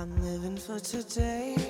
I'm living for today.